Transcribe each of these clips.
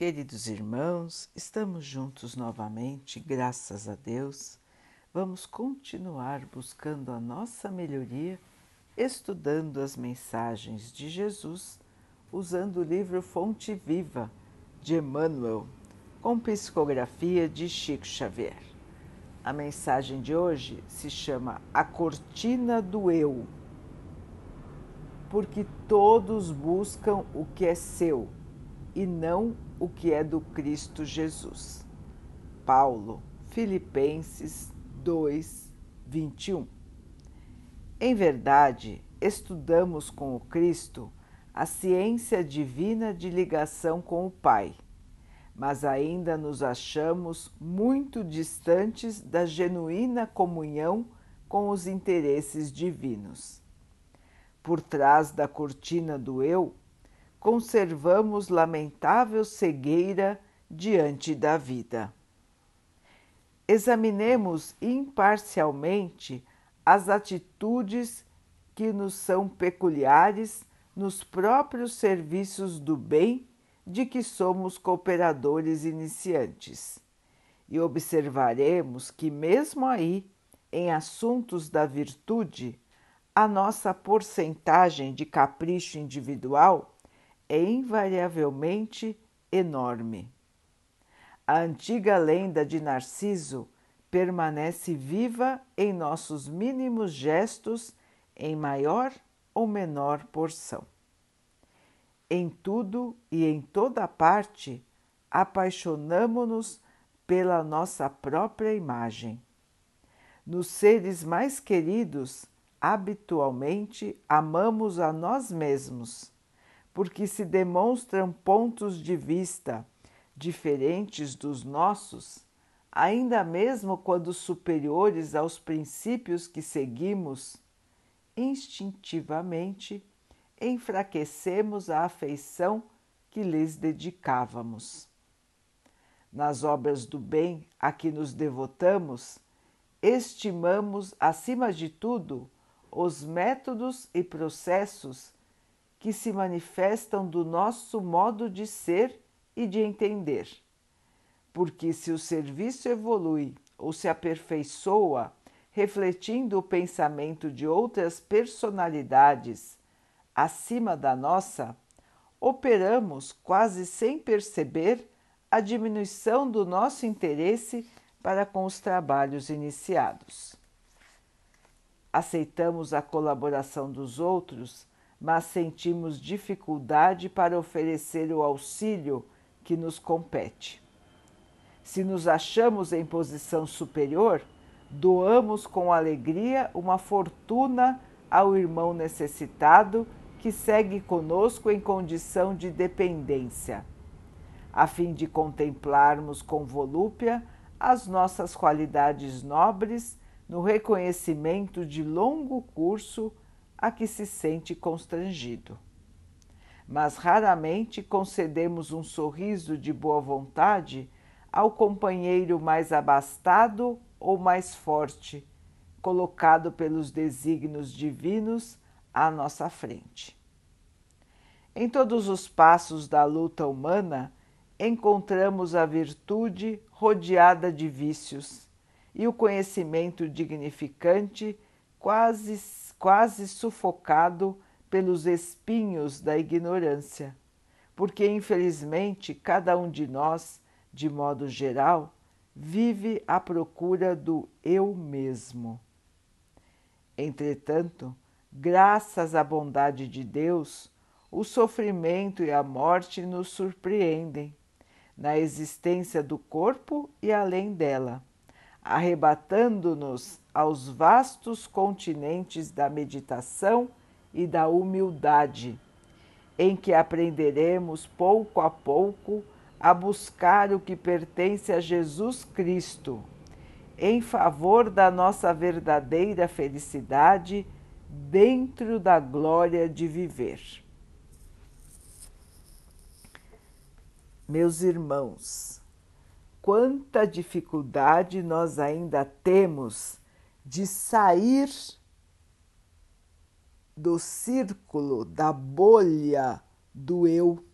Queridos irmãos, estamos juntos novamente, graças a Deus. Vamos continuar buscando a nossa melhoria, estudando as mensagens de Jesus, usando o livro Fonte Viva de Emmanuel, com psicografia de Chico Xavier. A mensagem de hoje se chama A Cortina do Eu, porque todos buscam o que é seu e não o que é do Cristo Jesus. Paulo, Filipenses 2, 21. Em verdade, estudamos com o Cristo a ciência divina de ligação com o Pai, mas ainda nos achamos muito distantes da genuína comunhão com os interesses divinos. Por trás da cortina do eu, conservamos lamentável cegueira diante da vida. Examinemos imparcialmente as atitudes que nos são peculiares nos próprios serviços do bem de que somos cooperadores iniciantes. E observaremos que, mesmo aí, em assuntos da virtude, a nossa porcentagem de capricho individual é invariavelmente enorme. A antiga lenda de Narciso permanece viva em nossos mínimos gestos, em maior ou menor porção. Em tudo e em toda parte, apaixonamo-nos pela nossa própria imagem. Nos seres mais queridos, habitualmente amamos a nós mesmos porque se demonstram pontos de vista diferentes dos nossos, ainda mesmo quando superiores aos princípios que seguimos, instintivamente enfraquecemos a afeição que lhes dedicávamos. Nas obras do bem a que nos devotamos, estimamos, acima de tudo, os métodos e processos que se manifestam do nosso modo de ser e de entender. Porque se o serviço evolui ou se aperfeiçoa, refletindo o pensamento de outras personalidades acima da nossa, operamos quase sem perceber a diminuição do nosso interesse para com os trabalhos iniciados. Aceitamos a colaboração dos outros mas sentimos dificuldade para oferecer o auxílio que nos compete. Se nos achamos em posição superior, doamos com alegria uma fortuna ao irmão necessitado que segue conosco em condição de dependência, a fim de contemplarmos com volúpia as nossas qualidades nobres no reconhecimento de longo curso a que se sente constrangido. Mas raramente concedemos um sorriso de boa vontade ao companheiro mais abastado ou mais forte, colocado pelos desígnios divinos à nossa frente. Em todos os passos da luta humana, encontramos a virtude rodeada de vícios e o conhecimento dignificante quase quase sufocado pelos espinhos da ignorância, porque infelizmente cada um de nós, de modo geral, vive à procura do eu mesmo. Entretanto, graças à bondade de Deus, o sofrimento e a morte nos surpreendem na existência do corpo e além dela, arrebatando-nos aos vastos continentes da meditação e da humildade, em que aprenderemos pouco a pouco a buscar o que pertence a Jesus Cristo, em favor da nossa verdadeira felicidade dentro da glória de viver. Meus irmãos, quanta dificuldade nós ainda temos de sair do círculo, da bolha do eu,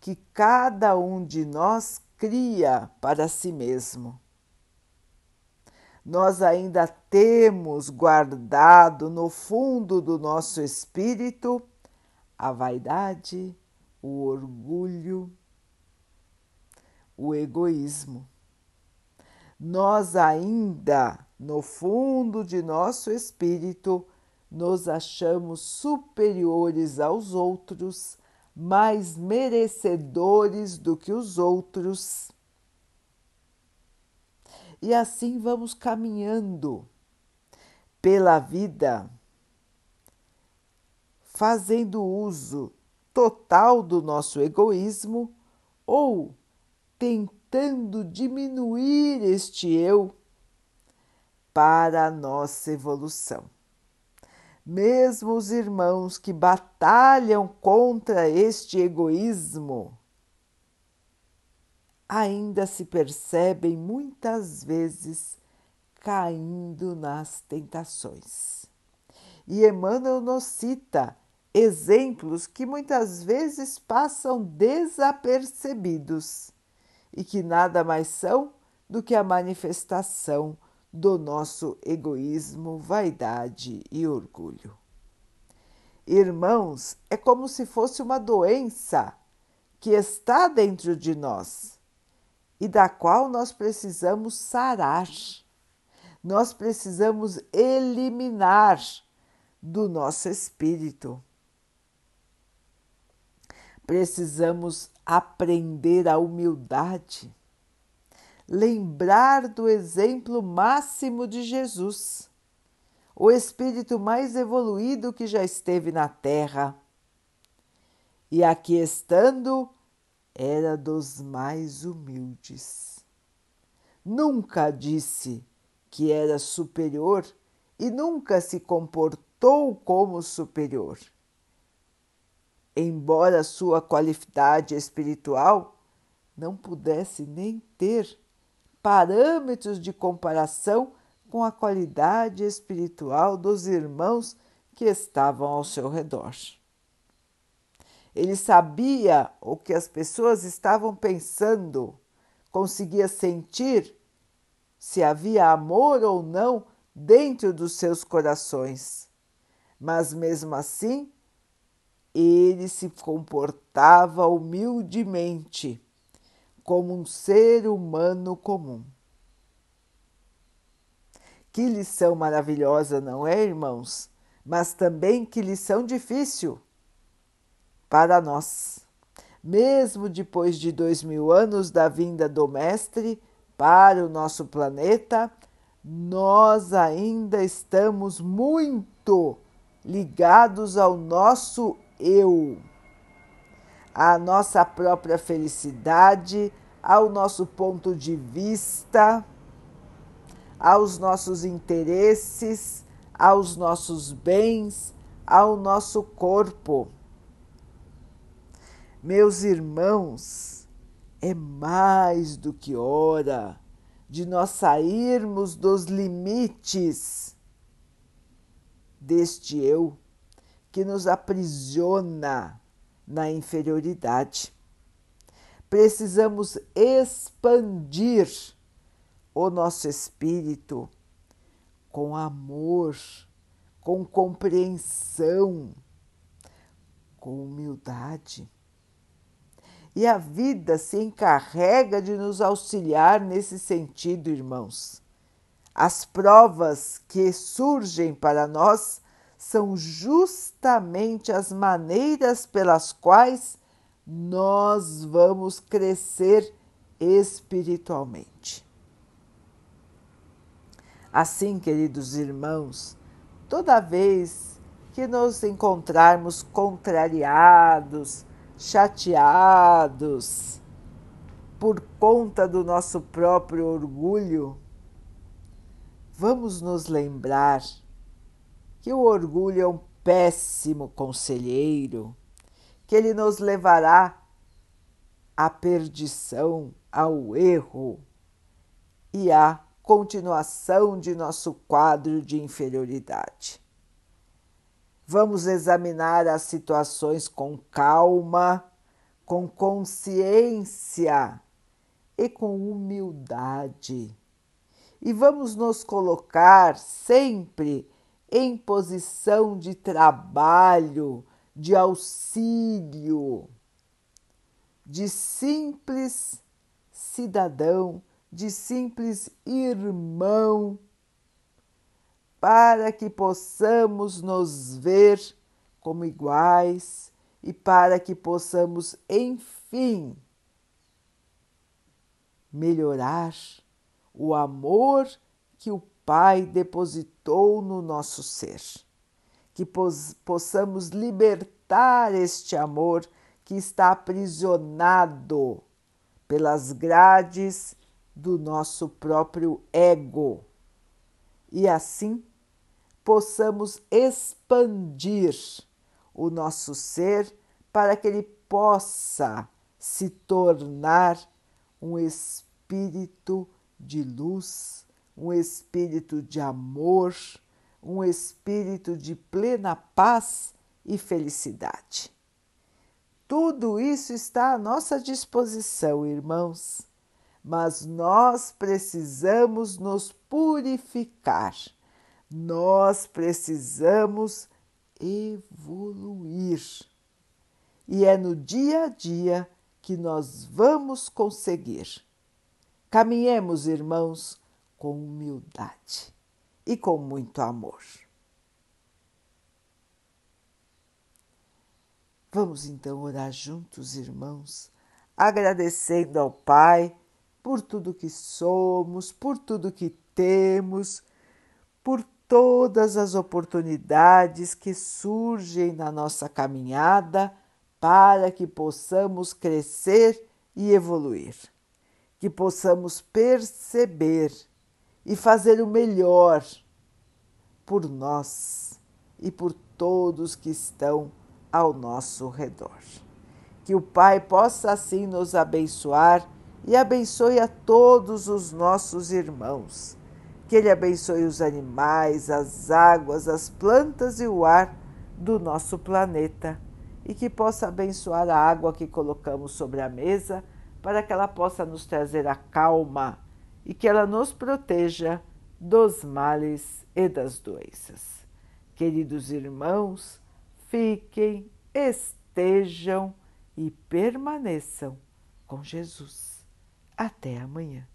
que cada um de nós cria para si mesmo. Nós ainda temos guardado no fundo do nosso espírito a vaidade, o orgulho, o egoísmo. Nós ainda, no fundo de nosso espírito, nos achamos superiores aos outros, mais merecedores do que os outros. E assim vamos caminhando pela vida, fazendo uso total do nosso egoísmo ou tentando diminuir este eu para a nossa evolução. Mesmo os irmãos que batalham contra este egoísmo ainda se percebem muitas vezes caindo nas tentações. E Emmanuel nos cita exemplos que muitas vezes passam desapercebidos e que nada mais são do que a manifestação do nosso egoísmo, vaidade e orgulho. Irmãos, é como se fosse uma doença que está dentro de nós e da qual nós precisamos sarar. Nós precisamos eliminar do nosso espírito precisamos aprender a humildade, lembrar do exemplo máximo de Jesus, o espírito mais evoluído que já esteve na Terra. E aqui estando, era dos mais humildes. Nunca disse que era superior e nunca se comportou como superior embora sua qualidade espiritual não pudesse nem ter parâmetros de comparação com a qualidade espiritual dos irmãos que estavam ao seu redor. Ele sabia o que as pessoas estavam pensando, conseguia sentir se havia amor ou não dentro dos seus corações. Mas mesmo assim, ele se comportava humildemente, como um ser humano comum. Que lição maravilhosa, não é, irmãos? Mas também que lição difícil para nós. Mesmo depois de dois mil anos da vinda do Mestre para o nosso planeta, nós ainda estamos muito ligados ao nosso eu, à nossa própria felicidade, ao nosso ponto de vista, aos nossos interesses, aos nossos bens, ao nosso corpo. Meus irmãos, é mais do que hora de nós sairmos dos limites deste eu que nos aprisiona na inferioridade. Precisamos expandir o nosso espírito com amor, com compreensão, com humildade. E a vida se encarrega de nos auxiliar nesse sentido, irmãos. As provas que surgem para nós são justamente as maneiras pelas quais nós vamos crescer espiritualmente. Assim, queridos irmãos, toda vez que nos encontrarmos contrariados, chateados por conta do nosso próprio orgulho, vamos nos lembrar que o orgulho é um péssimo conselheiro, que ele nos levará à perdição, ao erro e à continuação de nosso quadro de inferioridade. Vamos examinar as situações com calma, com consciência e com humildade. E vamos nos colocar sempre em posição de trabalho, de auxílio, de simples cidadão, de simples irmão, para que possamos nos ver como iguais e para que possamos, enfim, melhorar o amor que o Pai depositou no nosso ser. Que possamos libertar este amor que está aprisionado pelas grades do nosso próprio ego. E assim possamos expandir o nosso ser para que ele possa se tornar um espírito de luz, um espírito de amor, um espírito de plena paz e felicidade. Tudo isso está à nossa disposição, irmãos, mas nós precisamos nos purificar, nós precisamos evoluir. E é no dia a dia que nós vamos conseguir. Caminhemos, irmãos, com humildade e com muito amor. Vamos então orar juntos, irmãos, agradecendo ao Pai por tudo que somos, por tudo que temos, por todas as oportunidades que surgem na nossa caminhada para que possamos crescer e evoluir, que possamos perceber e fazer o melhor por nós e por todos que estão ao nosso redor. Que o Pai possa assim nos abençoar e abençoe a todos os nossos irmãos que Ele abençoe os animais, as águas, as plantas e o ar do nosso planeta e que possa abençoar a água que colocamos sobre a mesa para que ela possa nos trazer a calma e que ela nos proteja dos males e das doenças. Queridos irmãos, fiquem, estejam e permaneçam com Jesus. Até amanhã.